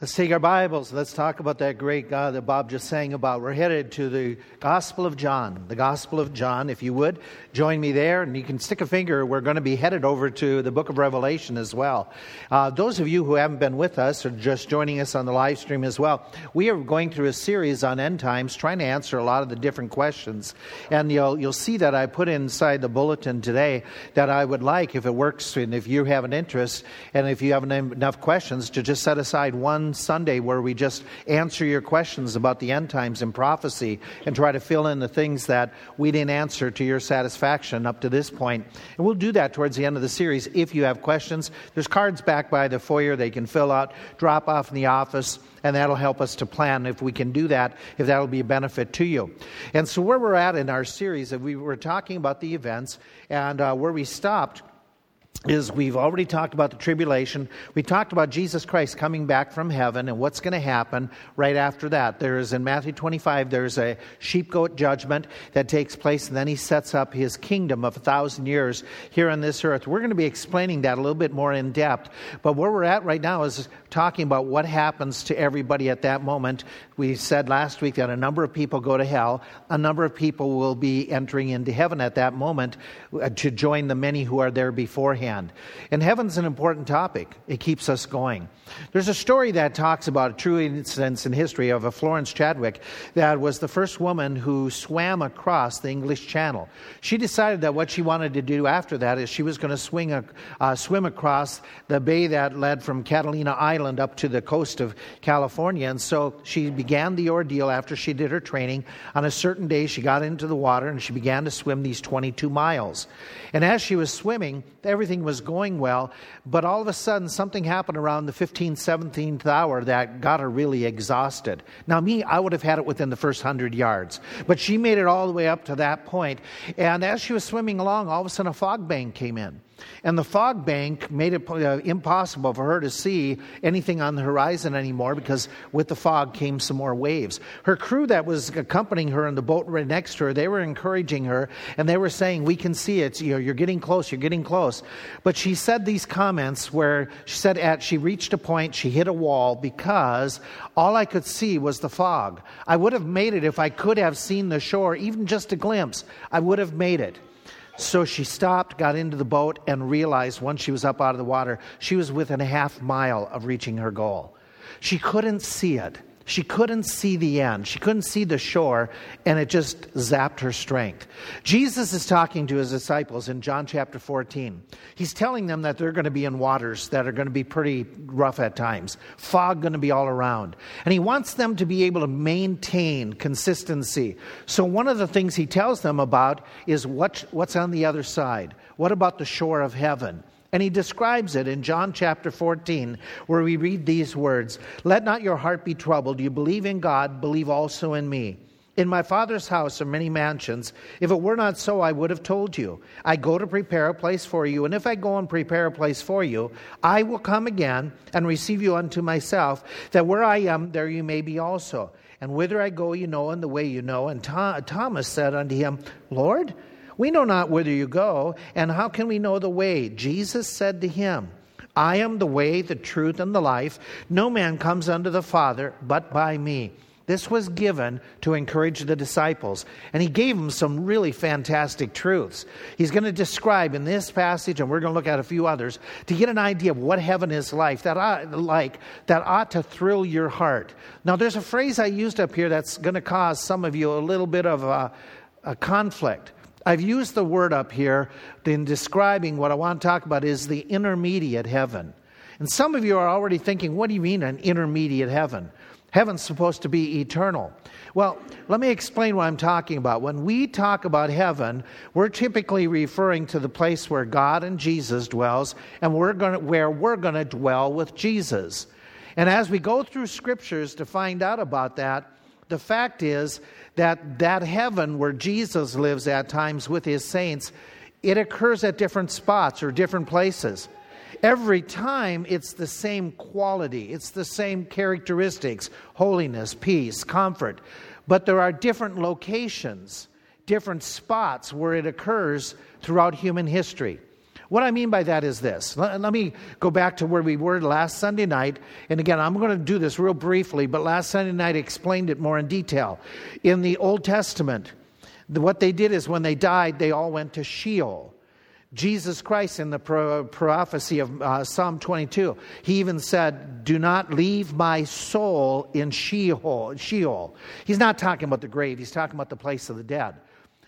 Let's take our Bibles. Let's talk about that great God that Bob just sang about. We're headed to the Gospel of John. The Gospel of John, if you would, join me there. And you can stick a finger. We're going to be headed over to the book of Revelation as well. Uh, those of you who haven't been with us or just joining us on the live stream as well, we are going through a series on end times, trying to answer a lot of the different questions. And you'll, you'll see that I put inside the bulletin today that I would like, if it works, and if you have an interest, and if you have enough questions, to just set aside one Sunday where we just answer your questions about the end times and prophecy and try to fill in the things that we didn't answer to your satisfaction up to this point. And we'll do that towards the end of the series if you have questions. There's cards back by the foyer they can fill out, drop off in the office and that'll help us to plan if we can do that, if that'll be a benefit to you. And so, where we're at in our series, we were talking about the events, and uh, where we stopped is we've already talked about the tribulation. We talked about Jesus Christ coming back from heaven and what's going to happen right after that. There is in Matthew 25, there's a sheep goat judgment that takes place, and then he sets up his kingdom of a thousand years here on this earth. We're going to be explaining that a little bit more in depth. But where we're at right now is talking about what happens to everybody at that moment. We said last week that a number of people go to hell, a number of people will be entering into heaven at that moment uh, to join the many who are there beforehand. And heaven's an important topic, it keeps us going. There's a story that talks about a true incident in history of a Florence Chadwick that was the first woman who swam across the English Channel. She decided that what she wanted to do after that is she was going to swing a, uh, swim across the bay that led from Catalina Island up to the coast of California. And so she began the ordeal after she did her training. On a certain day, she got into the water and she began to swim these 22 miles. And as she was swimming, everything was going well, but all of a sudden something happened around the 15th, 17th hour that got her really exhausted. Now, me, I would have had it within the first 100 yards, but she made it all the way up to that point. And as she was swimming along, all of a sudden a fog bank came in. And the fog bank made it uh, impossible for her to see anything on the horizon anymore because with the fog came some more waves. Her crew that was accompanying her in the boat right next to her, they were encouraging her and they were saying, We can see it. You know, you're getting close, you're getting close. But she said these comments where she said at she reached a point, she hit a wall because all I could see was the fog. I would have made it if I could have seen the shore, even just a glimpse. I would have made it. So she stopped, got into the boat, and realized once she was up out of the water, she was within a half mile of reaching her goal. She couldn't see it. She couldn't see the end. She couldn't see the shore, and it just zapped her strength. Jesus is talking to his disciples in John chapter 14. He's telling them that they're going to be in waters that are going to be pretty rough at times, fog going to be all around. And he wants them to be able to maintain consistency. So, one of the things he tells them about is what, what's on the other side. What about the shore of heaven? And he describes it in John chapter 14, where we read these words Let not your heart be troubled. You believe in God, believe also in me. In my Father's house are many mansions. If it were not so, I would have told you. I go to prepare a place for you, and if I go and prepare a place for you, I will come again and receive you unto myself, that where I am, there you may be also. And whither I go, you know, and the way you know. And Thomas said unto him, Lord, we know not whither you go, and how can we know the way? Jesus said to him, I am the way, the truth, and the life. No man comes unto the Father but by me. This was given to encourage the disciples. And he gave them some really fantastic truths. He's going to describe in this passage, and we're going to look at a few others, to get an idea of what heaven is like that ought, like, that ought to thrill your heart. Now, there's a phrase I used up here that's going to cause some of you a little bit of a, a conflict. I've used the word up here in describing what I want to talk about is the intermediate heaven. And some of you are already thinking, what do you mean an intermediate heaven? Heaven's supposed to be eternal. Well, let me explain what I'm talking about. When we talk about heaven, we're typically referring to the place where God and Jesus dwells and we're gonna, where we're going to dwell with Jesus. And as we go through scriptures to find out about that, the fact is that that heaven where Jesus lives at times with his saints, it occurs at different spots or different places. Every time it's the same quality, it's the same characteristics holiness, peace, comfort. But there are different locations, different spots where it occurs throughout human history. What I mean by that is this. Let, let, me go back to where we were last Sunday night. And again, I'm going to do this real briefly, but last Sunday night I explained it more in detail. In the Old Testament, what they did is when they died, they all went to Sheol. Jesus Christ, in the pro- prophecy of uh, Psalm 22, he even said, Do not leave my soul in Sheol. Sheol. He's not talking about the grave, he's talking about the place of the dead.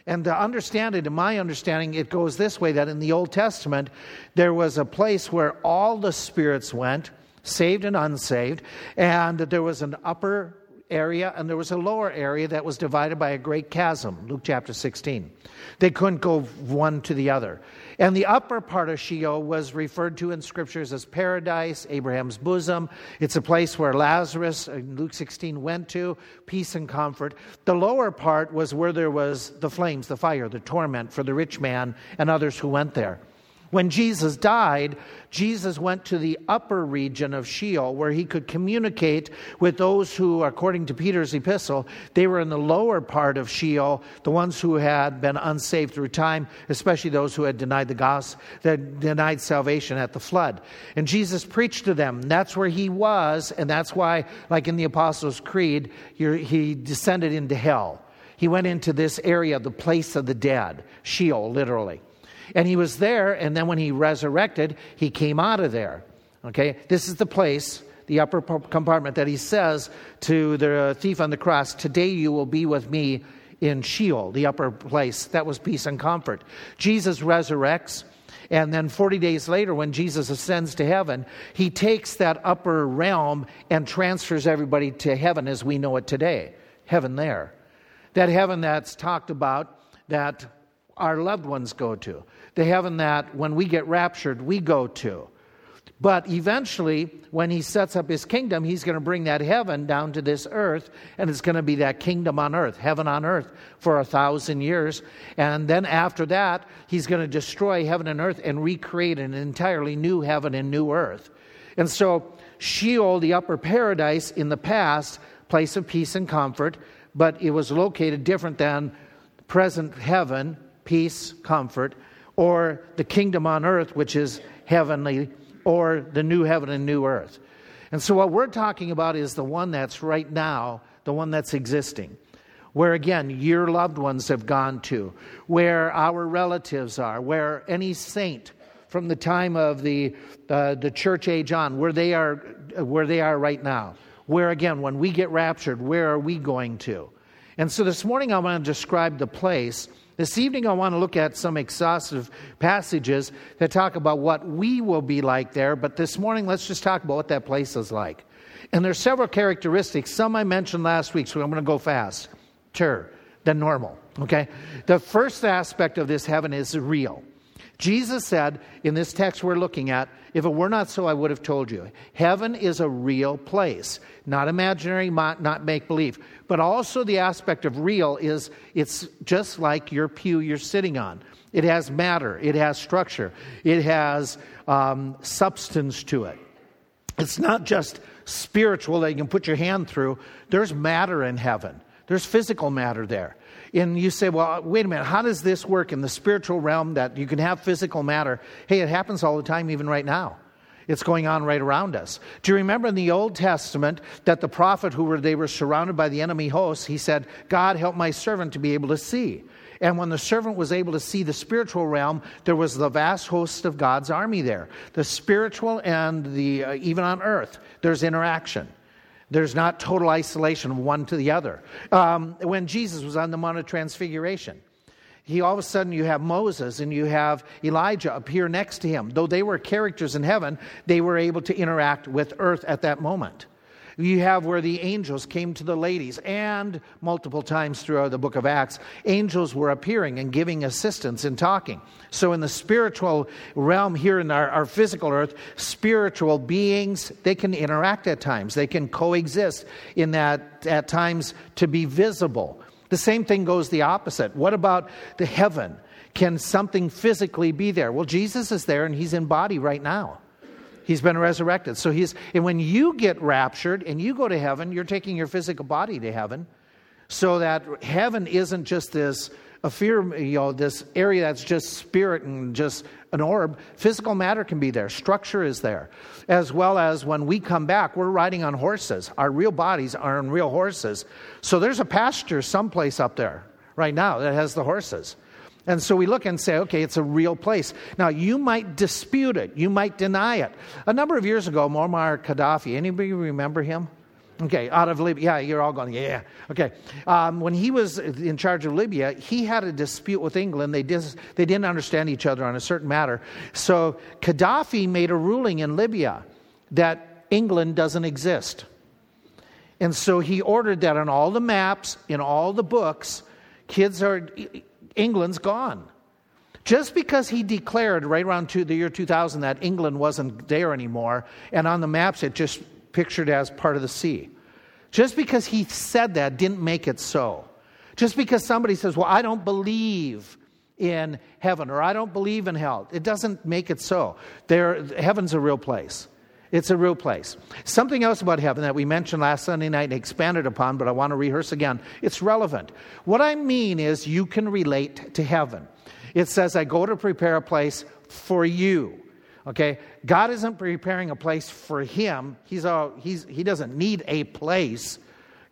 And to understand it, in my understanding, it goes this way that in the Old Testament, there was a place where all the spirits went, saved and unsaved, and there was an upper area and there was a lower area that was divided by a great chasm, Luke chapter 16. They couldn't go one to the other. And the upper part of Sheol was referred to in scriptures as paradise, Abraham's bosom. It's a place where Lazarus, in Luke 16, went to, peace and comfort. The lower part was where there was the flames, the fire, the torment for the rich man and others who went there. When Jesus died, Jesus went to the upper region of Sheol where he could communicate with those who, according to Peter's epistle, they were in the lower part of Sheol, the ones who had been unsaved through time, especially those who had denied the gospel, that denied salvation at the flood. And Jesus preached to them. That's where he was, and that's why, like in the Apostles' Creed, he descended into hell. He went into this area, the place of the dead, Sheol, literally. And he was there, and then when he resurrected, he came out of there. Okay? This is the place, the upper compartment, that he says to the thief on the cross, Today you will be with me in Sheol, the upper place. That was peace and comfort. Jesus resurrects. And then 40 days later, when Jesus ascends to heaven, he takes that upper realm and transfers everybody to heaven as we know it today. Heaven there. That heaven that's talked about, that our loved ones go to the heaven that when we get raptured, we go to. But eventually, when he sets up his kingdom, he's going to bring that heaven down to this earth, and it's going to be that kingdom on earth, heaven on earth, for a thousand years. And then after that, he's going to destroy heaven and earth and recreate an entirely new heaven and new earth. And so, Sheol, the upper paradise in the past, place of peace and comfort, but it was located different than present heaven, peace, comfort or the kingdom on earth, which is heavenly, or the new heaven and new earth. And so, what we're talking about is the one that's right now, the one that's existing, where again, your loved ones have gone to, where our relatives are, where any saint from the time of the, uh, the church age on, where they, are, where they are right now. Where again, when we get raptured, where are we going to? And so this morning I want to describe the place this evening, I want to look at some exhaustive passages that talk about what we will be like there, but this morning, let's just talk about what that place is like. And there's several characteristics. Some I mentioned last week, so I'm going to go fast. Sure, than normal. Okay? The first aspect of this heaven is real. Jesus said in this text we're looking at, if it were not so, I would have told you. Heaven is a real place, not imaginary, not make believe. But also, the aspect of real is it's just like your pew you're sitting on. It has matter, it has structure, it has um, substance to it. It's not just spiritual that you can put your hand through, there's matter in heaven, there's physical matter there. And you say, well, wait a minute, how does this work in the spiritual realm that you can have physical matter? Hey, it happens all the time, even right now. It's going on right around us. Do you remember in the Old Testament that the prophet who were they were surrounded by the enemy hosts, he said, God help my servant to be able to see. And when the servant was able to see the spiritual realm, there was the vast host of God's army there. The spiritual and the uh, even on earth, there's interaction. There's not total isolation one to the other. Um, when Jesus was on the Mount of Transfiguration, he all of a sudden you have Moses and you have Elijah appear next to him. Though they were characters in heaven, they were able to interact with earth at that moment. You have where the angels came to the ladies, and multiple times throughout the book of Acts, angels were appearing and giving assistance and talking. So, in the spiritual realm here in our, our physical earth, spiritual beings, they can interact at times, they can coexist in that at times to be visible. The same thing goes the opposite. What about the heaven? Can something physically be there? Well, Jesus is there and he's in body right now. He's been resurrected. So he's, and when you get raptured and you go to heaven, you're taking your physical body to heaven. So that heaven isn't just this a fear, you know, this area that's just spirit and just an orb, physical matter can be there, structure is there. As well as when we come back, we're riding on horses. Our real bodies are on real horses. So there's a pasture someplace up there right now that has the horses. And so we look and say, okay, it's a real place. Now, you might dispute it, you might deny it. A number of years ago, Muammar Gaddafi, anybody remember him? Okay, out of Libya. Yeah, you're all going, yeah. Okay. Um, when he was in charge of Libya, he had a dispute with England. They, dis- they didn't understand each other on a certain matter. So Gaddafi made a ruling in Libya that England doesn't exist. And so he ordered that on all the maps, in all the books, kids are, England's gone. Just because he declared right around to the year 2000 that England wasn't there anymore, and on the maps it just pictured as part of the sea. Just because he said that didn't make it so. Just because somebody says, Well, I don't believe in heaven or I don't believe in hell, it doesn't make it so. There, heaven's a real place. It's a real place. Something else about heaven that we mentioned last Sunday night and expanded upon, but I want to rehearse again. It's relevant. What I mean is, you can relate to heaven. It says, I go to prepare a place for you. Okay? God isn't preparing a place for him. He's, all, he's, he doesn't need a place.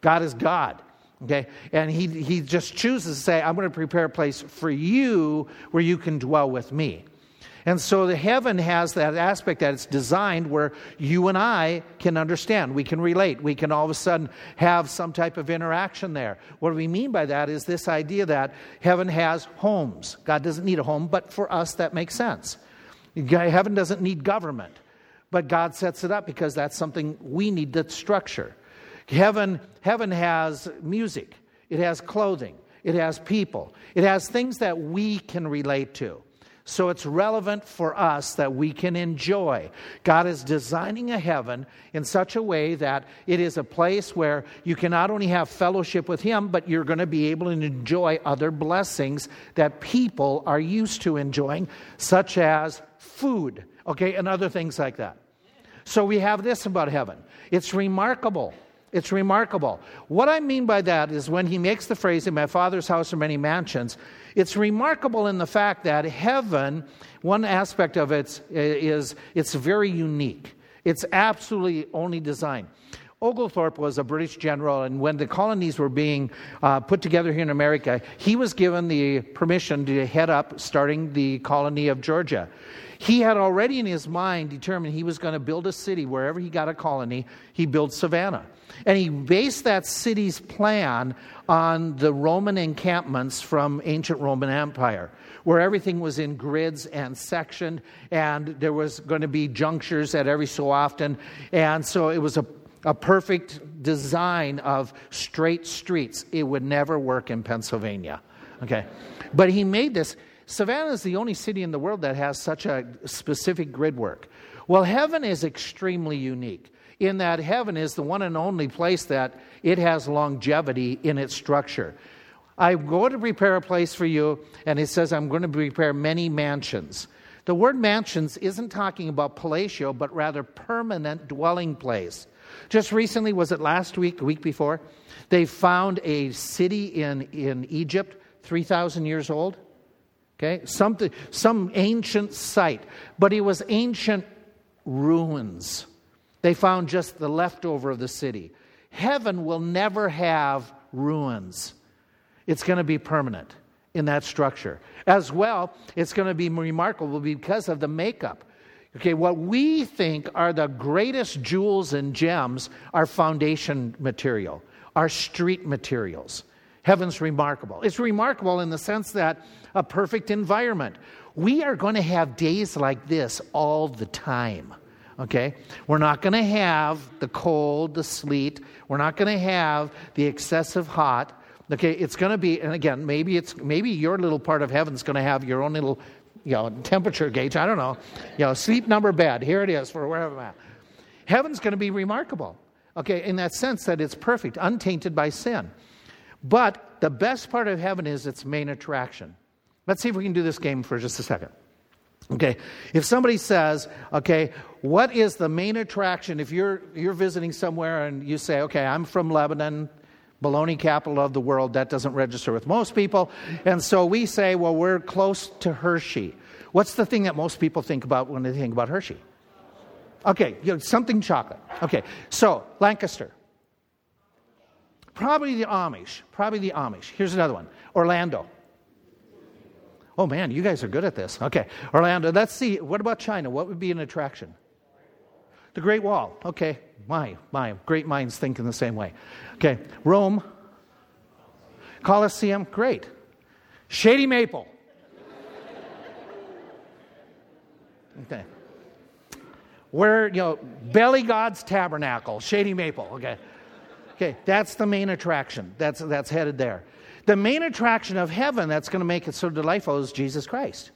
God is God. Okay? And he, he just chooses to say, I'm going to prepare a place for you where you can dwell with me. And so the heaven has that aspect that it's designed where you and I can understand. We can relate. We can all of a sudden have some type of interaction there. What we mean by that is this idea that heaven has homes. God doesn't need a home, but for us that makes sense. Heaven doesn't need government, but God sets it up because that's something we need that structure. Heaven, heaven has music, it has clothing, it has people, it has things that we can relate to. So it's relevant for us that we can enjoy. God is designing a heaven in such a way that it is a place where you can not only have fellowship with Him, but you're going to be able to enjoy other blessings that people are used to enjoying, such as food, okay, and other things like that. So we have this about heaven it's remarkable. It's remarkable. What I mean by that is when he makes the phrase, In my Father's house are many mansions, it's remarkable in the fact that heaven, one aspect of it is it's very unique. It's absolutely only designed. Oglethorpe was a British general, and when the colonies were being uh, put together here in America, he was given the permission to head up starting the colony of Georgia. He had already in his mind determined he was going to build a city wherever he got a colony, he built Savannah. And he based that city's plan on the Roman encampments from ancient Roman Empire, where everything was in grids and sectioned, and there was going to be junctures at every so often. And so it was a, a perfect design of straight streets. It would never work in Pennsylvania. Okay. But he made this Savannah is the only city in the world that has such a specific grid work. Well, heaven is extremely unique in that heaven is the one and only place that it has longevity in its structure. I go to prepare a place for you, and it says, I'm going to prepare many mansions. The word mansions isn't talking about palatial, but rather permanent dwelling place. Just recently, was it last week, the week before? They found a city in, in Egypt, 3,000 years old. Okay, something, some ancient site, but it was ancient ruins. They found just the leftover of the city. Heaven will never have ruins. It's going to be permanent in that structure. As well, it's going to be remarkable because of the makeup. Okay, what we think are the greatest jewels and gems are foundation material, are street materials. Heaven's remarkable. It's remarkable in the sense that a perfect environment. We are going to have days like this all the time. Okay? We're not going to have the cold, the sleet. We're not going to have the excessive hot. Okay, it's going to be, and again, maybe it's maybe your little part of heaven's going to have your own little, you know, temperature gauge. I don't know, you know, sleep number bed. Here it is for wherever I'm at. Heaven's going to be remarkable. Okay, in that sense that it's perfect, untainted by sin. But the best part of heaven is its main attraction. Let's see if we can do this game for just a second. Okay, if somebody says, okay, what is the main attraction if you're, you're visiting somewhere and you say, okay, I'm from Lebanon, baloney capital of the world. That doesn't register with most people. And so we say, well, we're close to Hershey. What's the thing that most people think about when they think about Hershey? Okay, you know, something chocolate. Okay, so Lancaster. Probably the Amish. Probably the Amish. Here's another one Orlando. Oh man, you guys are good at this. Okay, Orlando. Let's see. What about China? What would be an attraction? The Great Wall. Okay, my, my, great minds think in the same way. Okay, Rome. Colosseum. Great. Shady Maple. Okay. Where, you know, Belly God's Tabernacle, Shady Maple. Okay. Okay, that's the main attraction. That's, that's headed there. The main attraction of heaven that's going to make it so delightful is Jesus Christ.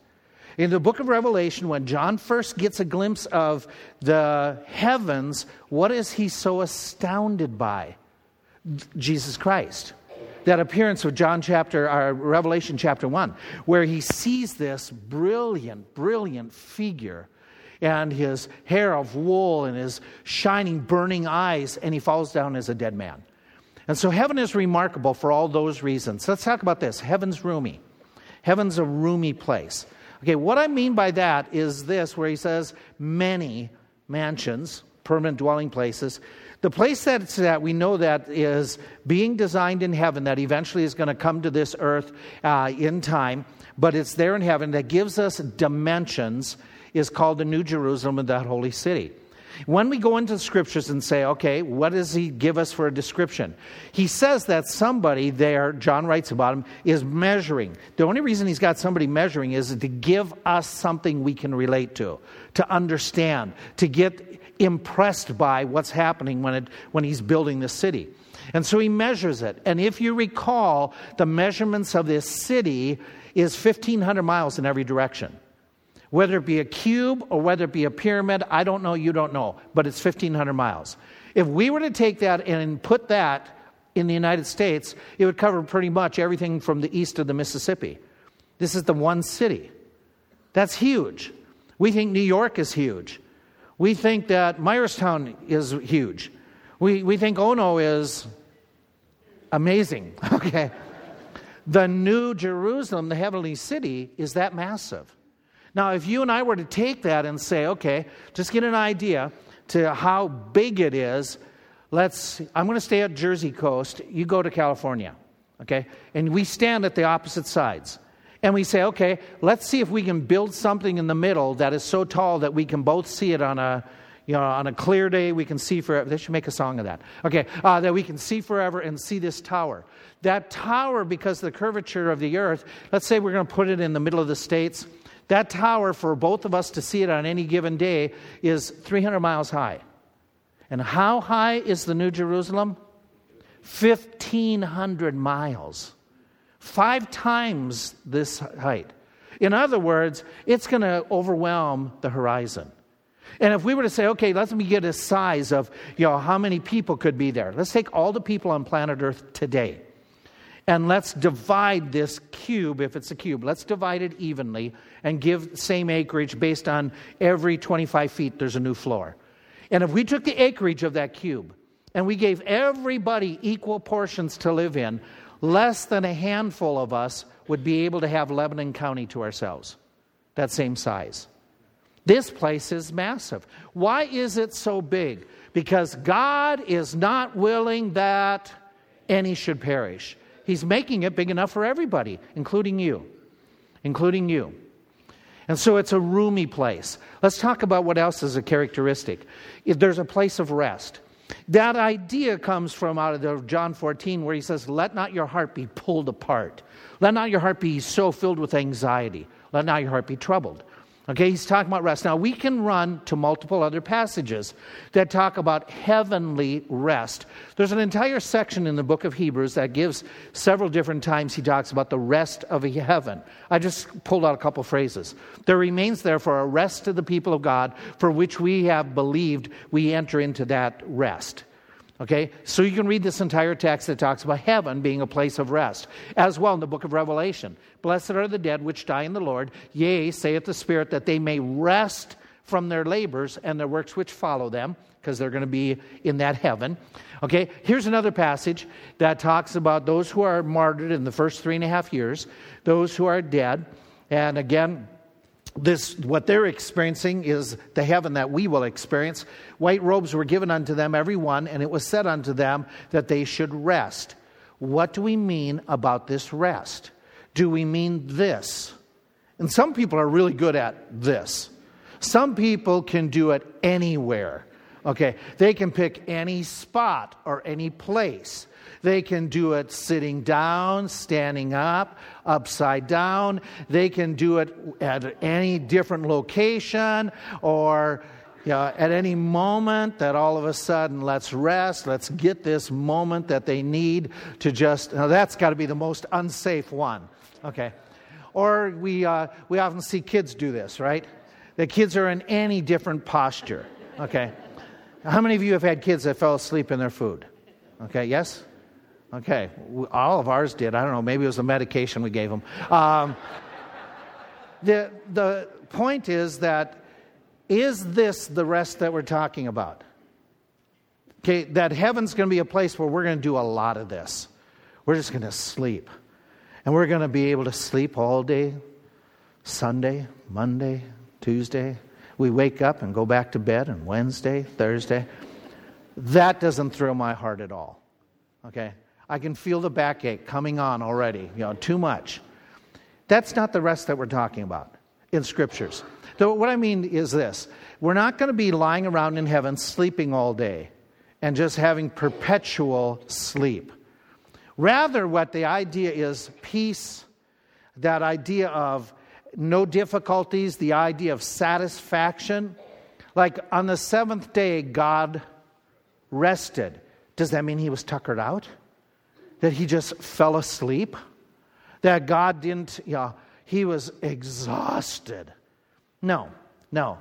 In the book of Revelation, when John first gets a glimpse of the heavens, what is he so astounded by? Jesus Christ. That appearance of John chapter, or Revelation chapter 1, where he sees this brilliant, brilliant figure and his hair of wool and his shining, burning eyes, and he falls down as a dead man. And so heaven is remarkable for all those reasons. Let's talk about this. Heaven's roomy. Heaven's a roomy place. Okay, what I mean by that is this, where he says many mansions, permanent dwelling places. The place that we know that is being designed in heaven, that eventually is going to come to this earth uh, in time, but it's there in heaven that gives us dimensions, is called the New Jerusalem and that holy city. When we go into the scriptures and say, okay, what does he give us for a description? He says that somebody there, John writes about him, is measuring. The only reason he's got somebody measuring is to give us something we can relate to, to understand, to get impressed by what's happening when, it, when he's building the city. And so he measures it. And if you recall, the measurements of this city is 1,500 miles in every direction. Whether it be a cube or whether it be a pyramid, I don't know, you don't know, but it's 1,500 miles. If we were to take that and put that in the United States, it would cover pretty much everything from the east of the Mississippi. This is the one city. That's huge. We think New York is huge. We think that Myerstown is huge. We, we think Ono is amazing. Okay. The New Jerusalem, the heavenly city, is that massive. Now, if you and I were to take that and say, okay, just get an idea to how big it is, let's, I'm going to stay at Jersey Coast, you go to California, okay? And we stand at the opposite sides. And we say, okay, let's see if we can build something in the middle that is so tall that we can both see it on a, you know, on a clear day, we can see forever. They should make a song of that. Okay, uh, that we can see forever and see this tower. That tower, because of the curvature of the earth, let's say we're going to put it in the middle of the states that tower, for both of us to see it on any given day, is 300 miles high. And how high is the New Jerusalem? 1,500 miles. Five times this height. In other words, it's going to overwhelm the horizon. And if we were to say, okay, let me get a size of, you know, how many people could be there. Let's take all the people on planet Earth today. And let's divide this cube, if it's a cube, let's divide it evenly and give same acreage based on every 25 feet there's a new floor. And if we took the acreage of that cube and we gave everybody equal portions to live in, less than a handful of us would be able to have Lebanon County to ourselves, that same size. This place is massive. Why is it so big? Because God is not willing that any should perish. He's making it big enough for everybody, including you. Including you. And so it's a roomy place. Let's talk about what else is a characteristic. If there's a place of rest. That idea comes from out of John 14, where he says, Let not your heart be pulled apart. Let not your heart be so filled with anxiety. Let not your heart be troubled. Okay, he's talking about rest. Now, we can run to multiple other passages that talk about heavenly rest. There's an entire section in the book of Hebrews that gives several different times he talks about the rest of heaven. I just pulled out a couple phrases. There remains, therefore, a rest to the people of God for which we have believed we enter into that rest. Okay? So you can read this entire text that talks about heaven being a place of rest. As well in the book of Revelation. Blessed are the dead which die in the Lord. Yea, saith the Spirit, that they may rest from their labors and their works which follow them, because they're going to be in that heaven. Okay, here's another passage that talks about those who are martyred in the first three and a half years, those who are dead. And again, this what they're experiencing is the heaven that we will experience. White robes were given unto them every one and it was said unto them that they should rest. What do we mean about this rest? Do we mean this? And some people are really good at this. Some people can do it anywhere. Okay they can pick any spot or any place they can do it sitting down, standing up, upside down. They can do it at any different location or you know, at any moment that all of a sudden, let's rest, let's get this moment that they need to just, now that's got to be the most unsafe one. Okay. Or we, uh, we often see kids do this, right? The kids are in any different posture. Okay. How many of you have had kids that fell asleep in their food? Okay, yes? Okay, all of ours did. I don't know, maybe it was the medication we gave them. Um, the, the point is that is this the rest that we're talking about? Okay, that heaven's going to be a place where we're going to do a lot of this. We're just going to sleep. And we're going to be able to sleep all day Sunday, Monday, Tuesday. We wake up and go back to bed on Wednesday, Thursday. That doesn't thrill my heart at all. Okay? I can feel the backache coming on already, you know, too much. That's not the rest that we're talking about in scriptures. So, what I mean is this we're not going to be lying around in heaven sleeping all day and just having perpetual sleep. Rather, what the idea is peace, that idea of no difficulties, the idea of satisfaction. Like on the seventh day, God rested. Does that mean he was tuckered out? That he just fell asleep, that God didn't, yeah, he was exhausted. No, no.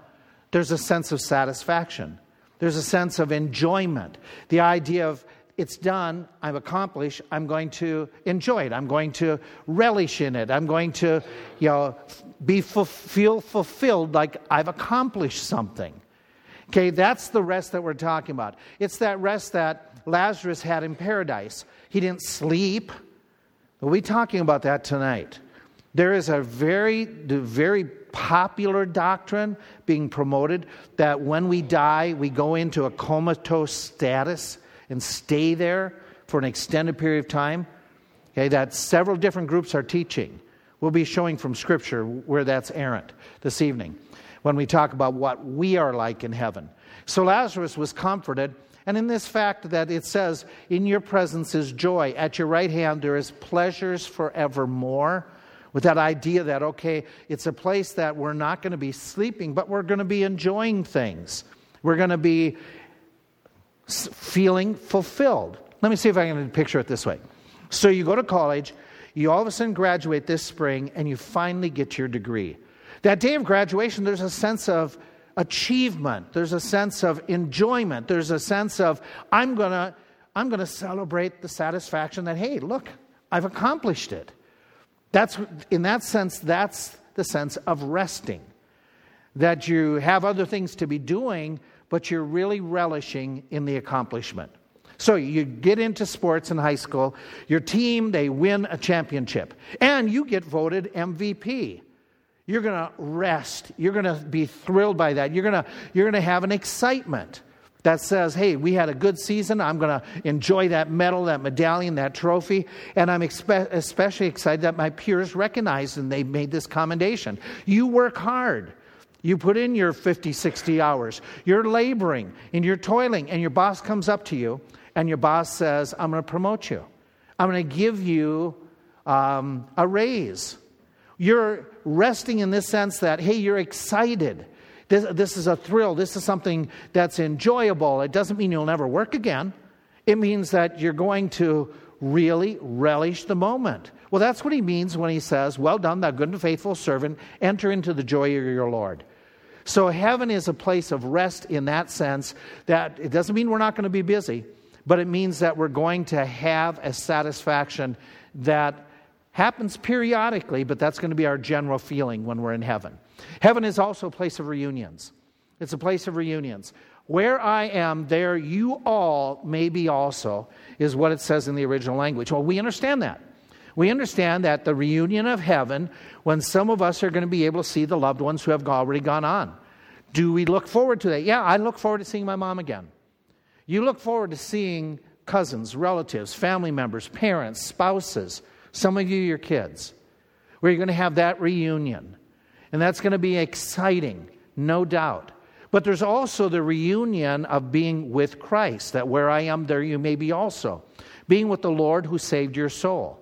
There's a sense of satisfaction, there's a sense of enjoyment. The idea of it's done, I'm accomplished, I'm going to enjoy it, I'm going to relish in it, I'm going to, you know, be feel fulfilled like I've accomplished something. Okay, that's the rest that we're talking about. It's that rest that Lazarus had in paradise. He didn't sleep. We'll be talking about that tonight. There is a very, very popular doctrine being promoted that when we die, we go into a comatose status and stay there for an extended period of time. Okay, that several different groups are teaching. We'll be showing from Scripture where that's errant this evening when we talk about what we are like in heaven. So Lazarus was comforted and in this fact that it says, In your presence is joy, at your right hand there is pleasures forevermore. With that idea that, okay, it's a place that we're not going to be sleeping, but we're going to be enjoying things. We're going to be feeling fulfilled. Let me see if I can picture it this way. So you go to college, you all of a sudden graduate this spring, and you finally get your degree. That day of graduation, there's a sense of achievement, there's a sense of enjoyment, there's a sense of, I'm going to. I'm going to celebrate the satisfaction that, hey, look, I've accomplished it. That's, in that sense, that's the sense of resting. That you have other things to be doing, but you're really relishing in the accomplishment. So you get into sports in high school, your team, they win a championship, and you get voted MVP. You're going to rest. You're going to be thrilled by that. You're going to, you're going to have an excitement that says, hey, we had a good season. I'm going to enjoy that medal, that medallion, that trophy. And I'm expe- especially excited that my peers recognized and they made this commendation. You work hard. You put in your 50, 60 hours. You're laboring and you're toiling, and your boss comes up to you and your boss says, I'm going to promote you. I'm going to give you um, a raise. You're resting in this sense that, hey, you're excited. This, this is a thrill. This is something that's enjoyable. It doesn't mean you'll never work again. It means that you're going to really relish the moment. Well, that's what he means when he says, Well done, thou good and faithful servant, enter into the joy of your Lord. So, heaven is a place of rest in that sense that it doesn't mean we're not going to be busy, but it means that we're going to have a satisfaction that Happens periodically, but that's going to be our general feeling when we're in heaven. Heaven is also a place of reunions. It's a place of reunions. Where I am, there you all may be also, is what it says in the original language. Well, we understand that. We understand that the reunion of heaven, when some of us are going to be able to see the loved ones who have already gone on. Do we look forward to that? Yeah, I look forward to seeing my mom again. You look forward to seeing cousins, relatives, family members, parents, spouses, some of you, your kids, where you're going to have that reunion. And that's going to be exciting, no doubt. But there's also the reunion of being with Christ, that where I am, there you may be also. Being with the Lord who saved your soul.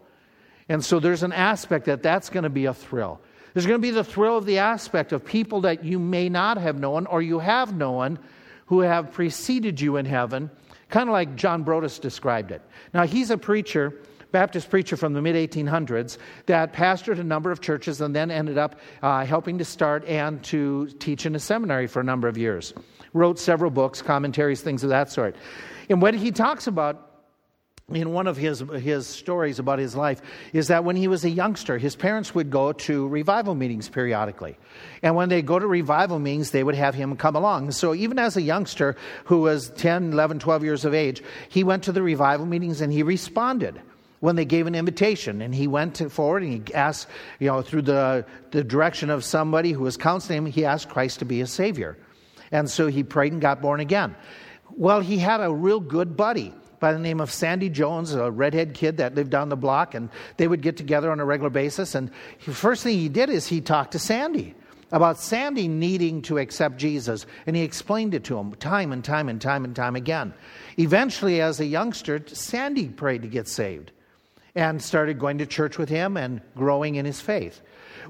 And so there's an aspect that that's going to be a thrill. There's going to be the thrill of the aspect of people that you may not have known or you have known who have preceded you in heaven, kind of like John Broadus described it. Now, he's a preacher, Baptist preacher from the mid 1800s, that pastored a number of churches and then ended up uh, helping to start and to teach in a seminary for a number of years. Wrote several books, commentaries, things of that sort. And what he talks about in one of his, his stories about his life is that when he was a youngster, his parents would go to revival meetings periodically. And when they go to revival meetings, they would have him come along. So even as a youngster who was 10, 11, 12 years of age, he went to the revival meetings and he responded when they gave an invitation. And he went forward and he asked, you know, through the, the direction of somebody who was counseling him, he asked Christ to be his Savior. And so he prayed and got born again. Well, he had a real good buddy by the name of Sandy Jones, a redhead kid that lived down the block, and they would get together on a regular basis. And the first thing he did is he talked to Sandy about Sandy needing to accept Jesus, and he explained it to him time and time and time and time again. Eventually, as a youngster, Sandy prayed to get saved and started going to church with him and growing in his faith.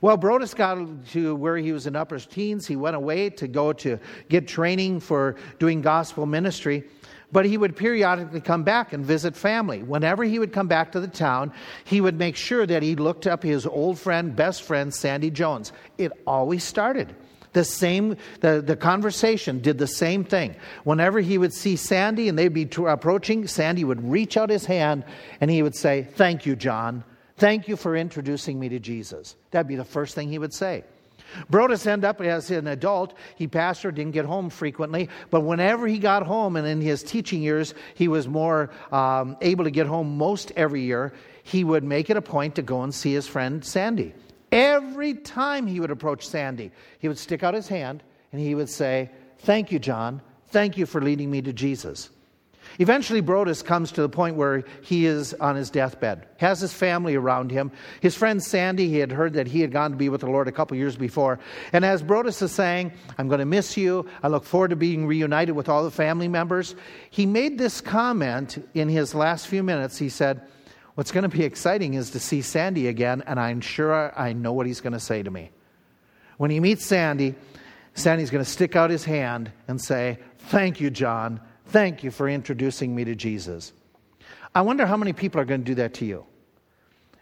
Well, Broadus got to where he was in upper teens. He went away to go to get training for doing gospel ministry. But he would periodically come back and visit family. Whenever he would come back to the town, he would make sure that he looked up his old friend, best friend, Sandy Jones. It always started. The same, the, the conversation did the same thing. Whenever he would see Sandy and they'd be t- approaching, Sandy would reach out his hand and he would say, Thank you, John. Thank you for introducing me to Jesus. That'd be the first thing he would say. Broadus ended up as an adult. He pastored, didn't get home frequently, but whenever he got home, and in his teaching years, he was more um, able to get home most every year, he would make it a point to go and see his friend Sandy. Every time he would approach Sandy, he would stick out his hand and he would say, Thank you, John. Thank you for leading me to Jesus. Eventually, Broadus comes to the point where he is on his deathbed, has his family around him. His friend Sandy, he had heard that he had gone to be with the Lord a couple years before. And as Broadus is saying, I'm going to miss you. I look forward to being reunited with all the family members. He made this comment in his last few minutes. He said, What's going to be exciting is to see Sandy again, and I'm sure I know what he's going to say to me. When he meets Sandy, Sandy's going to stick out his hand and say, Thank you, John. Thank you for introducing me to Jesus. I wonder how many people are going to do that to you.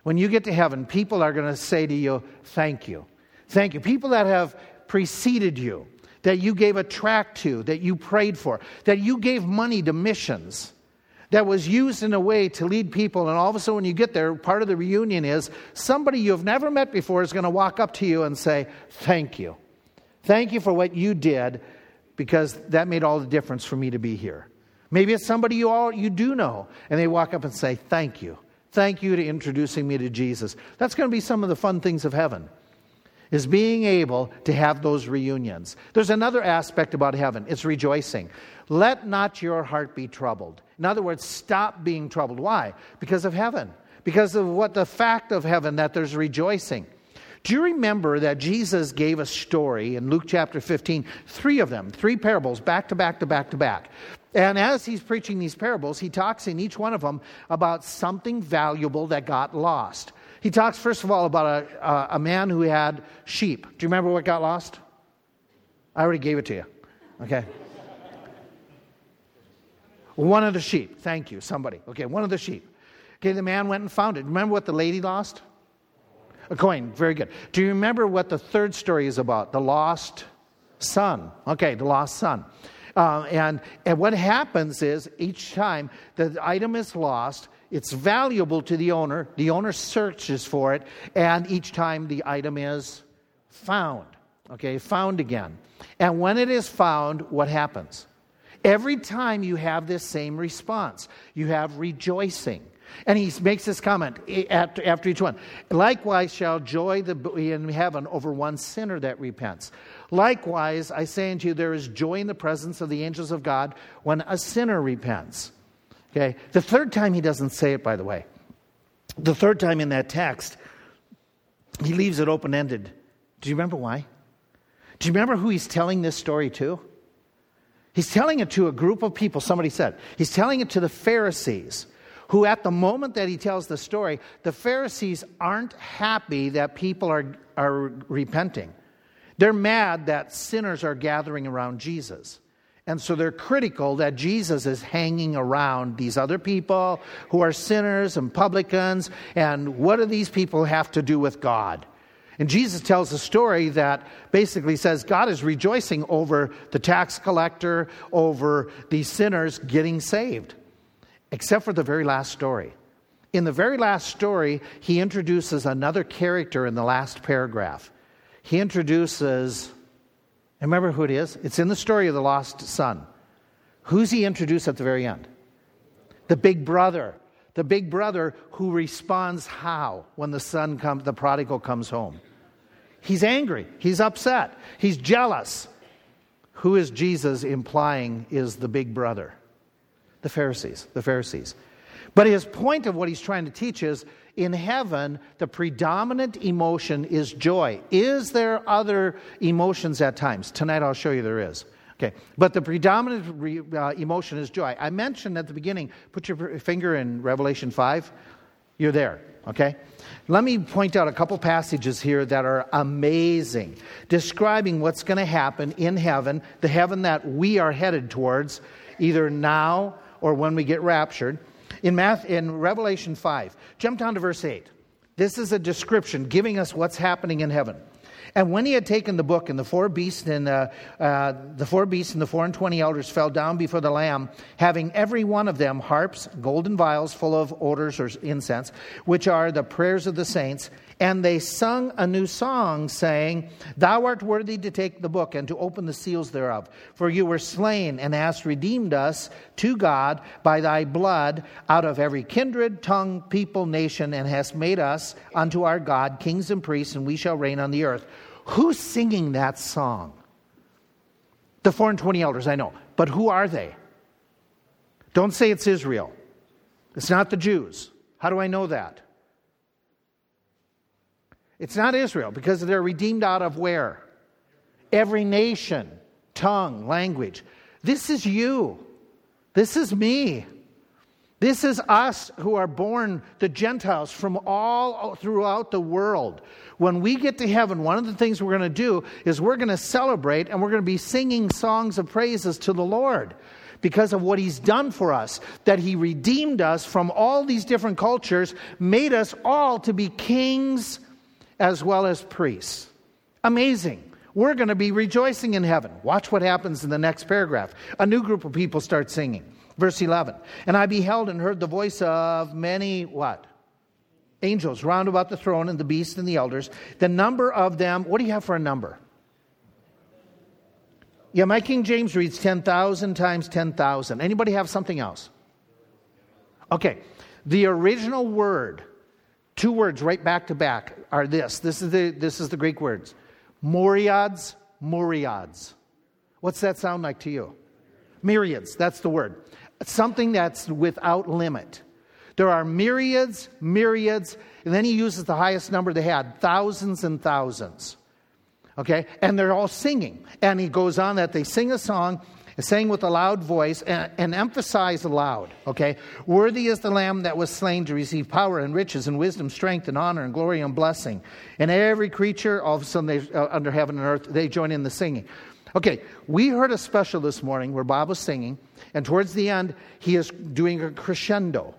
When you get to heaven, people are going to say to you, Thank you. Thank you. People that have preceded you, that you gave a tract to, that you prayed for, that you gave money to missions, that was used in a way to lead people. And all of a sudden, when you get there, part of the reunion is somebody you've never met before is going to walk up to you and say, Thank you. Thank you for what you did because that made all the difference for me to be here. Maybe it's somebody you all you do know, and they walk up and say, "Thank you, thank you to introducing me to Jesus." That's going to be some of the fun things of heaven, is being able to have those reunions. There's another aspect about heaven. It's rejoicing. Let not your heart be troubled. In other words, stop being troubled. Why? Because of heaven. Because of what the fact of heaven that there's rejoicing. Do you remember that Jesus gave a story in Luke chapter 15, three of them, three parables, back to back to back to back? And as he's preaching these parables, he talks in each one of them about something valuable that got lost. He talks, first of all, about a, a, a man who had sheep. Do you remember what got lost? I already gave it to you. Okay. One of the sheep. Thank you, somebody. Okay, one of the sheep. Okay, the man went and found it. Remember what the lady lost? A coin, very good. Do you remember what the third story is about? The lost son. Okay, the lost son. Uh, and, and what happens is each time the item is lost, it's valuable to the owner. The owner searches for it, and each time the item is found. Okay, found again. And when it is found, what happens? Every time you have this same response, you have rejoicing. And he makes this comment after each one. Likewise, shall joy be in heaven over one sinner that repents. Likewise, I say unto you, there is joy in the presence of the angels of God when a sinner repents. Okay? The third time he doesn't say it, by the way. The third time in that text, he leaves it open ended. Do you remember why? Do you remember who he's telling this story to? He's telling it to a group of people, somebody said. He's telling it to the Pharisees, who at the moment that he tells the story, the Pharisees aren't happy that people are, are repenting. They're mad that sinners are gathering around Jesus. And so they're critical that Jesus is hanging around these other people who are sinners and publicans. And what do these people have to do with God? And Jesus tells a story that basically says God is rejoicing over the tax collector, over these sinners getting saved, except for the very last story. In the very last story, he introduces another character in the last paragraph. He introduces remember who it is? It's in the story of the lost son. Who's he introduced at the very end? The big brother. The big brother who responds how when the son comes, the prodigal comes home. He's angry. He's upset. He's jealous. Who is Jesus implying is the big brother? The Pharisees. The Pharisees. But his point of what he's trying to teach is in heaven, the predominant emotion is joy. Is there other emotions at times? Tonight I'll show you there is. Okay, but the predominant re, uh, emotion is joy. I mentioned at the beginning, put your finger in Revelation 5. You're there, okay? Let me point out a couple passages here that are amazing, describing what's going to happen in heaven, the heaven that we are headed towards, either now or when we get raptured. In, Math, in Revelation 5, jump down to verse 8. This is a description giving us what's happening in heaven. And when he had taken the book, and the four beasts and uh, uh, the four beasts and the four and twenty elders fell down before the Lamb, having every one of them harps, golden vials full of odors or incense, which are the prayers of the saints. And they sung a new song, saying, Thou art worthy to take the book and to open the seals thereof. For you were slain and hast redeemed us to God by thy blood out of every kindred, tongue, people, nation, and hast made us unto our God kings and priests, and we shall reign on the earth. Who's singing that song? The four and twenty elders, I know. But who are they? Don't say it's Israel. It's not the Jews. How do I know that? It's not Israel because they're redeemed out of where? Every nation, tongue, language. This is you. This is me. This is us who are born, the Gentiles, from all throughout the world. When we get to heaven, one of the things we're going to do is we're going to celebrate and we're going to be singing songs of praises to the Lord because of what He's done for us, that He redeemed us from all these different cultures, made us all to be kings as well as priests. Amazing. We're going to be rejoicing in heaven. Watch what happens in the next paragraph. A new group of people start singing. Verse 11. And I beheld and heard the voice of many what? Angels round about the throne and the beast and the elders. The number of them, what do you have for a number? Yeah, my King James reads 10,000 times 10,000. Anybody have something else? Okay. The original word Two words right back to back are this. This is the, this is the Greek words. Moriads, moriads. What's that sound like to you? Myriads, that's the word. Something that's without limit. There are myriads, myriads, and then he uses the highest number they had thousands and thousands. Okay? And they're all singing. And he goes on that they sing a song saying with a loud voice and, and emphasize aloud, okay? Worthy is the Lamb that was slain to receive power and riches and wisdom, strength and honor and glory and blessing. And every creature, all of a sudden, they, uh, under heaven and earth, they join in the singing. Okay, we heard a special this morning where Bob was singing, and towards the end, he is doing a crescendo.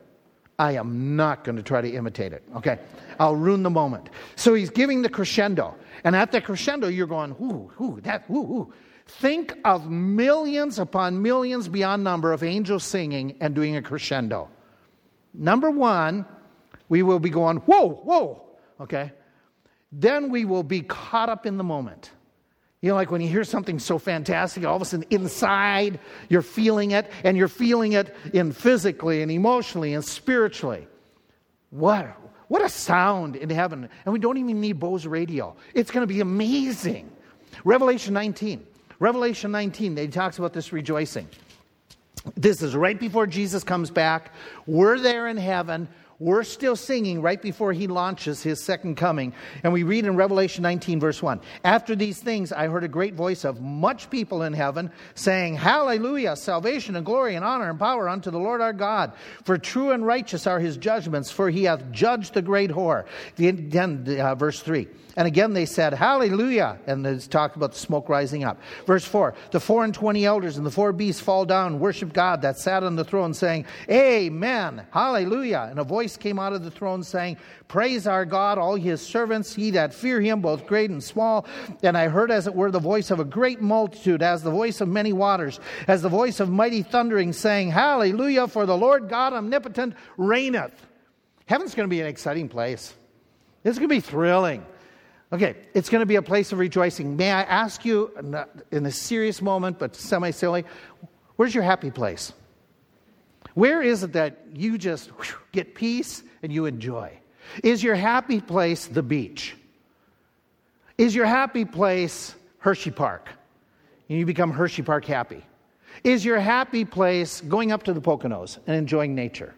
I am not going to try to imitate it, okay? I'll ruin the moment. So he's giving the crescendo, and at the crescendo, you're going, ooh, ooh, that, ooh, ooh. Think of millions upon millions beyond number of angels singing and doing a crescendo. Number one, we will be going, whoa, whoa, okay? Then we will be caught up in the moment. You know, like when you hear something so fantastic, all of a sudden inside you're feeling it, and you're feeling it in physically and emotionally and spiritually. What, what a sound in heaven. And we don't even need Bose radio. It's going to be amazing. Revelation 19. Revelation 19, they talks about this rejoicing. This is right before Jesus comes back. We're there in heaven. We're still singing right before he launches his second coming. And we read in Revelation 19, verse 1 After these things, I heard a great voice of much people in heaven saying, Hallelujah! Salvation and glory and honor and power unto the Lord our God. For true and righteous are his judgments, for he hath judged the great whore. Then, uh, verse 3. And again they said, Hallelujah. And it's talked about the smoke rising up. Verse 4 The four and twenty elders and the four beasts fall down worship God that sat on the throne, saying, Amen. Hallelujah. And a voice came out of the throne saying, Praise our God, all his servants, ye that fear him, both great and small. And I heard, as it were, the voice of a great multitude, as the voice of many waters, as the voice of mighty thundering, saying, Hallelujah, for the Lord God omnipotent reigneth. Heaven's going to be an exciting place. It's going to be thrilling. Okay, it's going to be a place of rejoicing. May I ask you, in a serious moment, but semi silly, where's your happy place? Where is it that you just get peace and you enjoy? Is your happy place the beach? Is your happy place Hershey Park? And you become Hershey Park happy? Is your happy place going up to the Poconos and enjoying nature?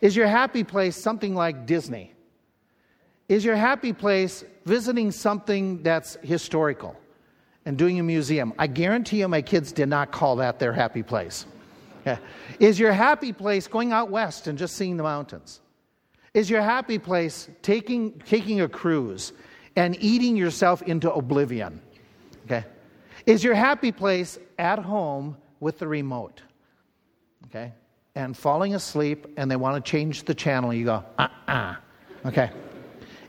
Is your happy place something like Disney? Is your happy place visiting something that's historical and doing a museum? I guarantee you my kids did not call that their happy place. Is your happy place going out west and just seeing the mountains? Is your happy place taking, taking a cruise and eating yourself into oblivion? Okay. Is your happy place at home with the remote? Okay. And falling asleep and they want to change the channel. You go, uh uh-uh. uh. Okay.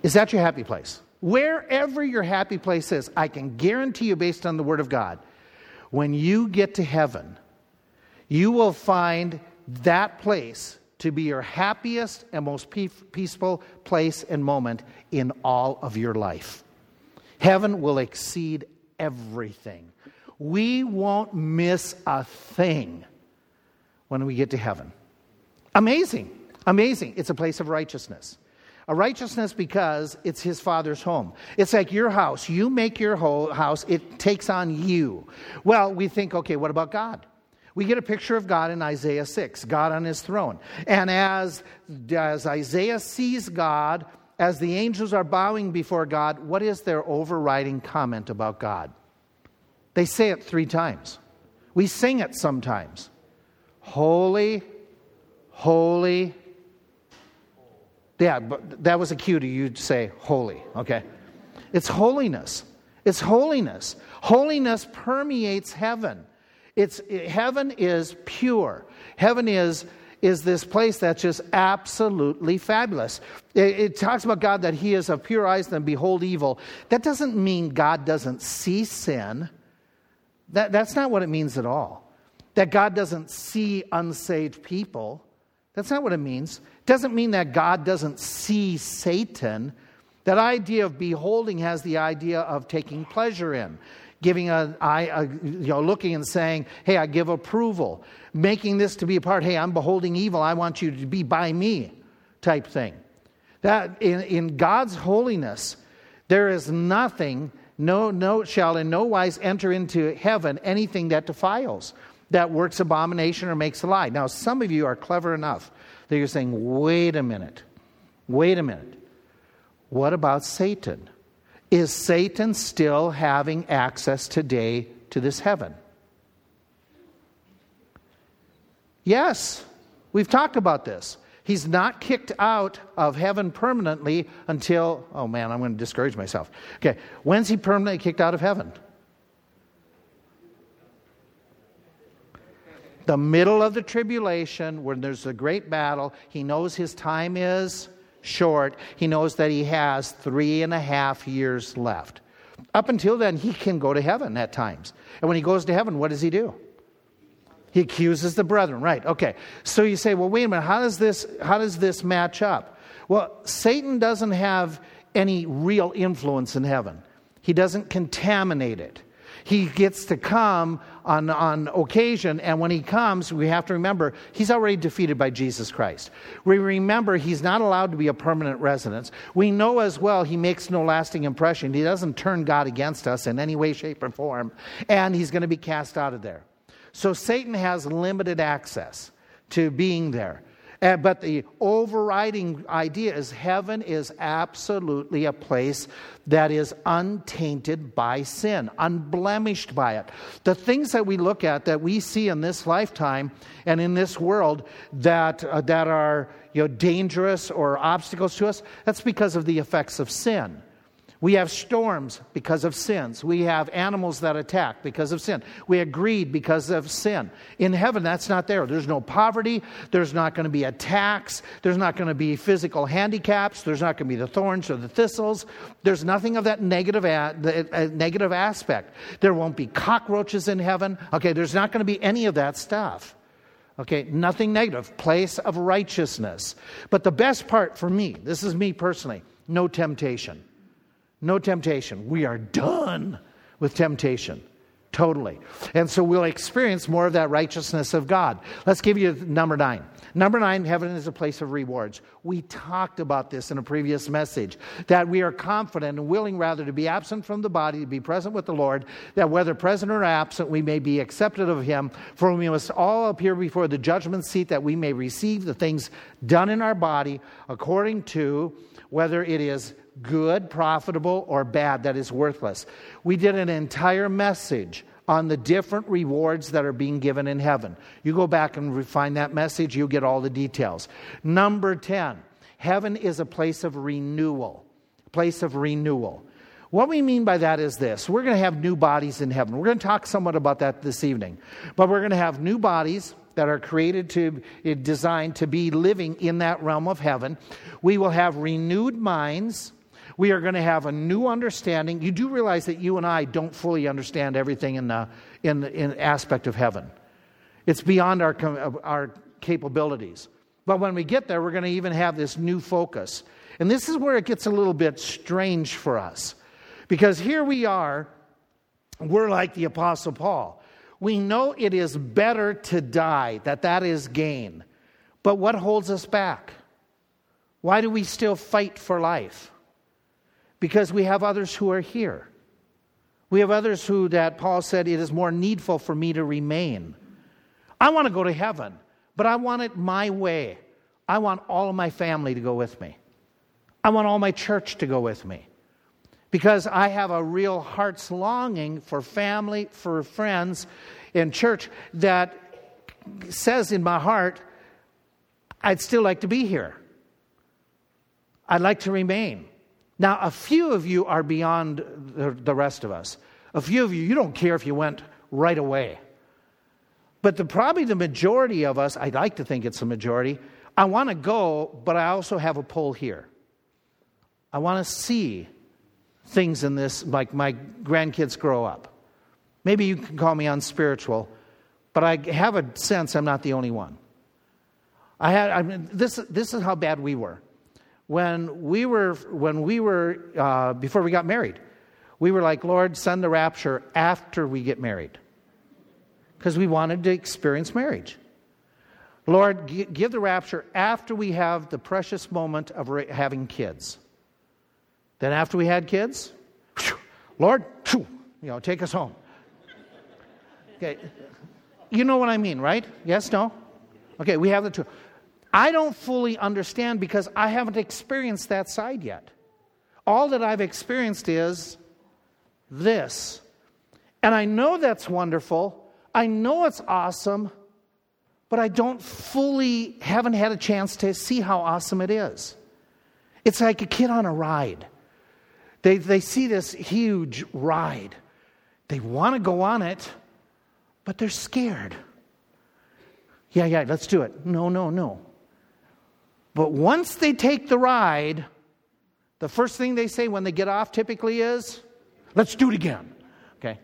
Is that your happy place? Wherever your happy place is, I can guarantee you, based on the Word of God, when you get to heaven, you will find that place to be your happiest and most peaceful place and moment in all of your life. Heaven will exceed everything. We won't miss a thing when we get to heaven. Amazing. Amazing. It's a place of righteousness. A righteousness because it's his father's home. It's like your house. You make your whole house, it takes on you. Well, we think, okay, what about God? We get a picture of God in Isaiah 6, God on his throne. And as, as Isaiah sees God, as the angels are bowing before God, what is their overriding comment about God? They say it three times. We sing it sometimes. Holy, holy, yeah, but that was a cue to you to say holy, okay? It's holiness. It's holiness. Holiness permeates heaven. It's, heaven is pure. Heaven is, is this place that's just absolutely fabulous. It, it talks about God that He is of pure eyes and behold evil. That doesn't mean God doesn't see sin. That, that's not what it means at all. That God doesn't see unsaved people. That's not what it means. It doesn't mean that God doesn't see Satan. That idea of beholding has the idea of taking pleasure in, giving a, you know, looking and saying, "Hey, I give approval," making this to be a part. Hey, I'm beholding evil. I want you to be by me, type thing. That in, in God's holiness, there is nothing. No, no shall in no wise enter into heaven anything that defiles that works abomination or makes a lie. Now, some of you are clever enough that you're saying, wait a minute, wait a minute. What about Satan? Is Satan still having access today to this heaven? Yes, we've talked about this. He's not kicked out of heaven permanently until, oh man, I'm going to discourage myself. Okay, when's he permanently kicked out of heaven? The middle of the tribulation, when there's a great battle, he knows his time is short. He knows that he has three and a half years left. Up until then, he can go to heaven at times. And when he goes to heaven, what does he do? He accuses the brethren, right? Okay. So you say, well, wait a minute, how does this, how does this match up? Well, Satan doesn't have any real influence in heaven. He doesn't contaminate it. He gets to come on, on occasion, and when he comes, we have to remember he's already defeated by Jesus Christ. We remember he's not allowed to be a permanent residence. We know as well he makes no lasting impression. He doesn't turn God against us in any way, shape, or form, and he's going to be cast out of there. So Satan has limited access to being there. Uh, but the overriding idea is heaven is absolutely a place that is untainted by sin, unblemished by it. The things that we look at that we see in this lifetime and in this world that, uh, that are you know, dangerous or obstacles to us, that's because of the effects of sin. We have storms because of sins. We have animals that attack because of sin. We have greed because of sin. In heaven, that's not there. There's no poverty. There's not going to be attacks. There's not going to be physical handicaps. There's not going to be the thorns or the thistles. There's nothing of that negative, a, negative aspect. There won't be cockroaches in heaven. Okay, there's not going to be any of that stuff. Okay, nothing negative. Place of righteousness. But the best part for me, this is me personally, no temptation. No temptation. We are done with temptation. Totally. And so we'll experience more of that righteousness of God. Let's give you number nine. Number nine, heaven is a place of rewards. We talked about this in a previous message that we are confident and willing rather to be absent from the body, to be present with the Lord, that whether present or absent, we may be accepted of Him, for we must all appear before the judgment seat that we may receive the things done in our body according to whether it is good, profitable, or bad that is worthless. We did an entire message on the different rewards that are being given in heaven. You go back and find that message, you'll get all the details. Number 10, heaven is a place of renewal. Place of renewal. What we mean by that is this we're going to have new bodies in heaven. We're going to talk somewhat about that this evening. But we're going to have new bodies that are created to, eh, designed to be living in that realm of heaven. We will have renewed minds. We are going to have a new understanding. You do realize that you and I don't fully understand everything in the, in the in aspect of heaven. It's beyond our, our capabilities. But when we get there, we're going to even have this new focus. And this is where it gets a little bit strange for us. Because here we are, we're like the Apostle Paul. We know it is better to die, that that is gain. But what holds us back? Why do we still fight for life? Because we have others who are here. We have others who, that Paul said, it is more needful for me to remain. I want to go to heaven, but I want it my way. I want all of my family to go with me. I want all my church to go with me. Because I have a real heart's longing for family, for friends in church that says in my heart, I'd still like to be here. I'd like to remain. Now, a few of you are beyond the, rest of us. A few of you, you don't care if you went right away. But the, probably the majority of us, I'd like to think it's a majority, I want to go, but I also have a pull here. I want to see things in this, like my grandkids grow up. Maybe you can call me unspiritual, but I have a sense I'm not the only one. I had, I mean, this, this is how bad we were when we were, when we were uh, before we got married, we were like, Lord, send the rapture after we get married. Because we wanted to experience marriage. Lord, g- give the rapture after we have the precious moment of having kids. Then, after we had kids, whew, Lord, whew, you know, take us home. Okay, you know what I mean, right? Yes, no? Okay, we have the two. I don't fully understand because I haven't experienced that side yet. All that I've experienced is this. And I know that's wonderful. I know it's awesome, but I don't fully, haven't had a chance to see how awesome it is. It's like a kid on a ride. They, they see this huge ride. They want to go on it, but they're scared. Yeah, yeah, let's do it. No, no, no. But once they take the ride, the first thing they say when they get off typically is, let's do it again. Okay?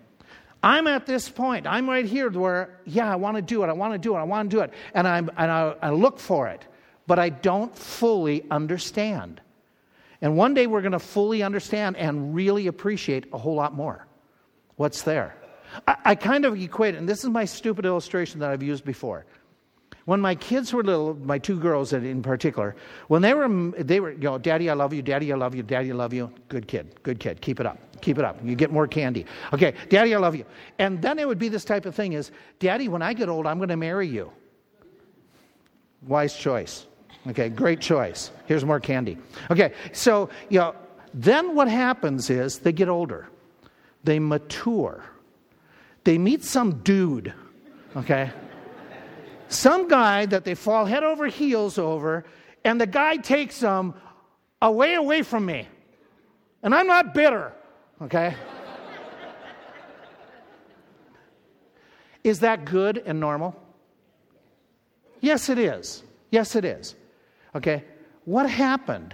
I'm at this point. I'm right here where, yeah, I want to do it. I want to do it. I want to do it. And, I'm, and I, I look for it. But I don't fully understand. And one day we're going to fully understand and really appreciate a whole lot more what's there. I, I kind of equate it, and this is my stupid illustration that I've used before. When my kids were little, my two girls in particular, when they were, they were, you know, Daddy, I love you, Daddy, I love you, Daddy, I love you. Good kid, good kid, keep it up, keep it up. You get more candy. Okay, Daddy, I love you. And then it would be this type of thing: is Daddy, when I get old, I'm going to marry you. Wise choice. Okay, great choice. Here's more candy. Okay, so you know, then what happens is they get older, they mature, they meet some dude. Okay some guy that they fall head over heels over, and the guy takes them away, away from me. And I'm not bitter, okay? is that good and normal? Yes, it is. Yes, it is. Okay? What happened?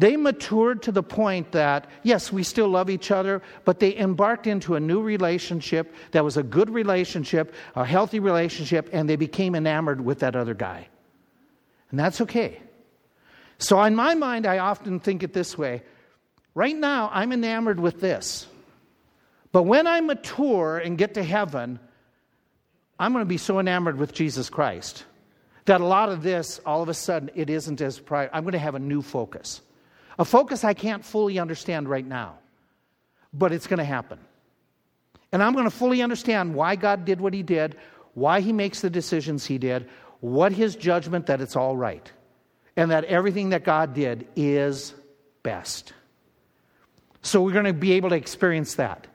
They matured to the point that, yes, we still love each other, but they embarked into a new relationship that was a good relationship, a healthy relationship, and they became enamored with that other guy. And that's okay. So, in my mind, I often think it this way right now, I'm enamored with this. But when I mature and get to heaven, I'm going to be so enamored with Jesus Christ that a lot of this, all of a sudden, it isn't as prior. I'm going to have a new focus. A focus I can't fully understand right now, but it's going to happen. And I'm going to fully understand why God did what He did, why He makes the decisions He did, what His judgment that it's all right, and that everything that God did is best. So we're going to be able to experience that.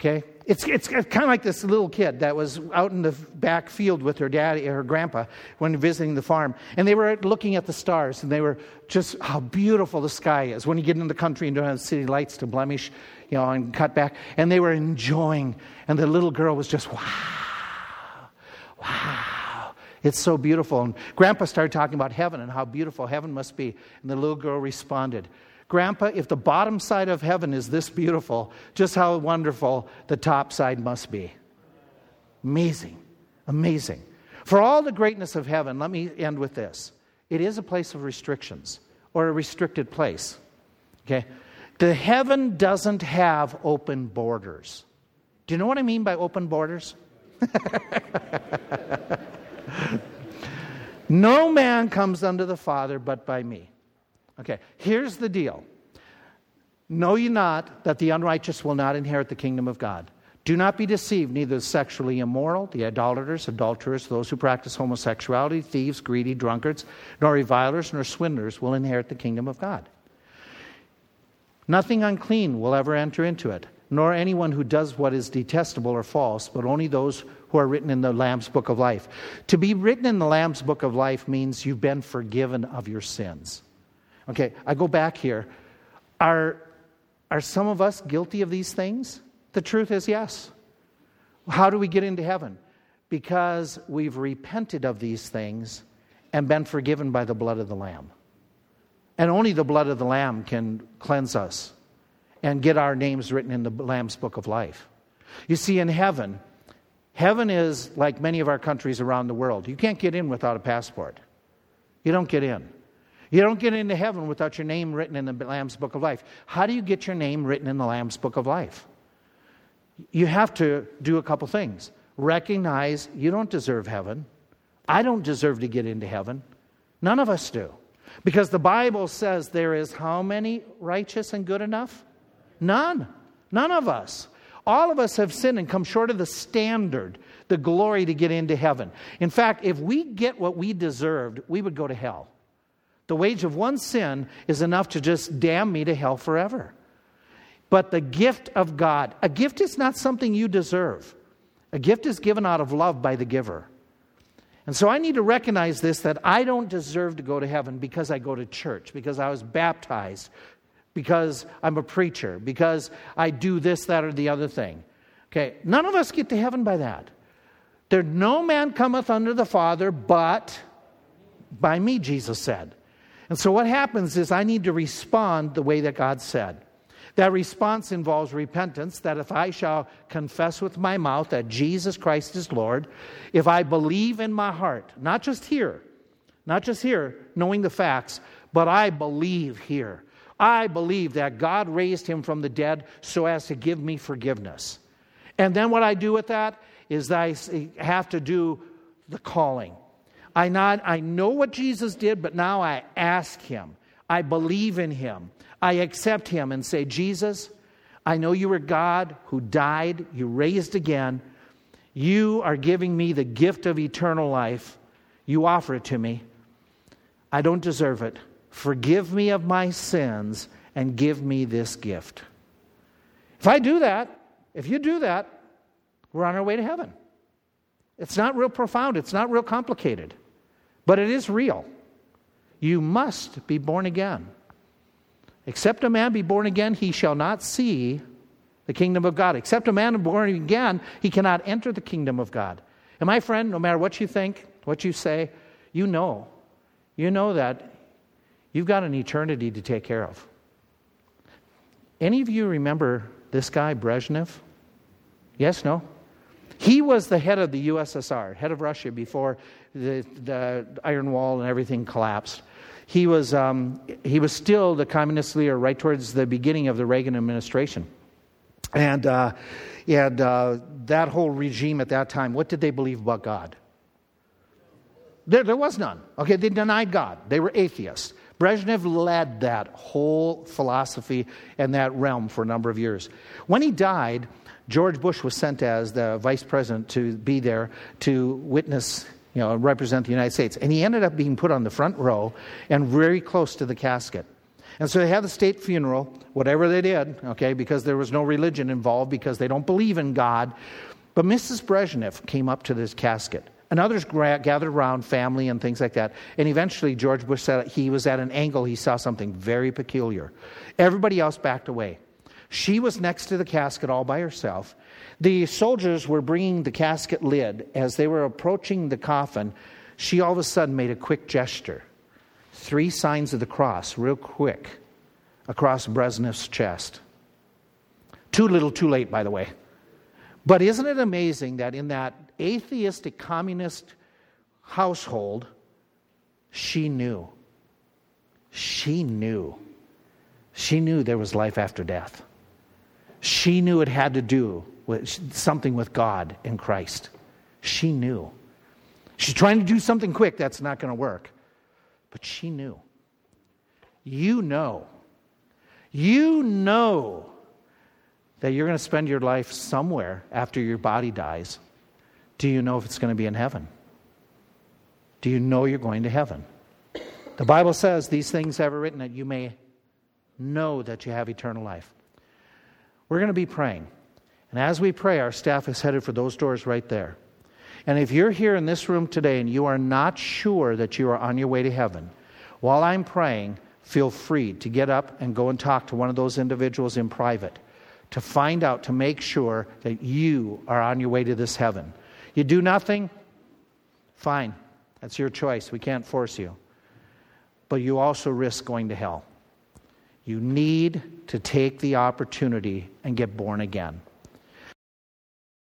Okay? It's, it's kind of like this little kid that was out in the back field with her daddy, or her grandpa, when visiting the farm. And they were looking at the stars, and they were just how beautiful the sky is. When you get in the country and don't have city lights to blemish, you know, and cut back. And they were enjoying. And the little girl was just, wow, wow. It's so beautiful. And grandpa started talking about heaven and how beautiful heaven must be. And the little girl responded, Grandpa, if the bottom side of heaven is this beautiful, just how wonderful the top side must be. Amazing. Amazing. For all the greatness of heaven, let me end with this it is a place of restrictions or a restricted place. Okay? The heaven doesn't have open borders. Do you know what I mean by open borders? no man comes unto the Father but by me. Okay, here's the deal Know ye not that the unrighteous will not inherit the kingdom of God? Do not be deceived, neither the sexually immoral, the idolaters, adulterers, those who practice homosexuality, thieves, greedy, drunkards, nor revilers, nor swindlers will inherit the kingdom of God. Nothing unclean will ever enter into it, nor anyone who does what is detestable or false, but only those who are written in the Lamb's book of life. To be written in the Lamb's book of life means you've been forgiven of your sins. Okay, I go back here. Are, are some of us guilty of these things? The truth is yes. How do we get into heaven? Because we've repented of these things and been forgiven by the blood of the Lamb. And only the blood of the Lamb can cleanse us and get our names written in the Lamb's book of life. You see, in heaven, heaven is like many of our countries around the world. You can't get in without a passport, you don't get in. You don't get into heaven without your name written in the Lamb's Book of Life. How do you get your name written in the Lamb's Book of Life? You have to do a couple things. Recognize you don't deserve heaven. I don't deserve to get into heaven. None of us do. Because the Bible says there is how many righteous and good enough? None. None of us. All of us have sinned and come short of the standard, the glory to get into heaven. In fact, if we get what we deserved, we would go to hell. The wage of one sin is enough to just damn me to hell forever. But the gift of God, a gift is not something you deserve. A gift is given out of love by the giver. And so I need to recognize this that I don't deserve to go to heaven because I go to church, because I was baptized, because I'm a preacher, because I do this, that, or the other thing. Okay, none of us get to heaven by that. There no man cometh unto the Father but by me, Jesus said. And so what happens is I need to respond the way that God said. That response involves repentance, that if I shall confess with my mouth that Jesus Christ is Lord, if I believe in my heart, not just here, not just here, knowing the facts, but I believe here. I believe that God raised him from the dead so as to give me forgiveness. And then what I do with that is I have to do the calling. I, not, I know what Jesus did, but now I ask him. I believe in him. I accept him and say, Jesus, I know you are God who died, you raised again. You are giving me the gift of eternal life. You offer it to me. I don't deserve it. Forgive me of my sins and give me this gift. If I do that, if you do that, we're on our way to heaven. It's not real profound, it's not real complicated, but it is real. You must be born again. Except a man be born again, he shall not see the kingdom of God. Except a man be born again, he cannot enter the kingdom of God. And my friend, no matter what you think, what you say, you know, you know that you've got an eternity to take care of. Any of you remember this guy, Brezhnev? Yes, no? He was the head of the USSR, head of Russia before the, the Iron Wall and everything collapsed. He was, um, he was still the communist leader right towards the beginning of the Reagan administration. And, uh, and uh, that whole regime at that time, what did they believe about God? There, there was none. Okay, they denied God. They were atheists. Brezhnev led that whole philosophy and that realm for a number of years. When he died, George Bush was sent as the vice president to be there to witness, you know, represent the United States. And he ended up being put on the front row and very close to the casket. And so they had the state funeral, whatever they did, okay, because there was no religion involved, because they don't believe in God. But Mrs. Brezhnev came up to this casket. And others gathered around, family and things like that. And eventually, George Bush said he was at an angle, he saw something very peculiar. Everybody else backed away. She was next to the casket all by herself. The soldiers were bringing the casket lid. As they were approaching the coffin, she all of a sudden made a quick gesture. Three signs of the cross, real quick, across Brezhnev's chest. Too little, too late, by the way. But isn't it amazing that in that atheistic communist household, she knew? She knew. She knew there was life after death. She knew it had to do with something with God in Christ. She knew. She's trying to do something quick, that's not going to work. But she knew. You know. You know that you're going to spend your life somewhere after your body dies. Do you know if it's going to be in heaven? Do you know you're going to heaven? The Bible says these things have written that you may know that you have eternal life. We're going to be praying. And as we pray, our staff is headed for those doors right there. And if you're here in this room today and you are not sure that you are on your way to heaven, while I'm praying, feel free to get up and go and talk to one of those individuals in private to find out, to make sure that you are on your way to this heaven. You do nothing? Fine. That's your choice. We can't force you. But you also risk going to hell. You need to take the opportunity and get born again.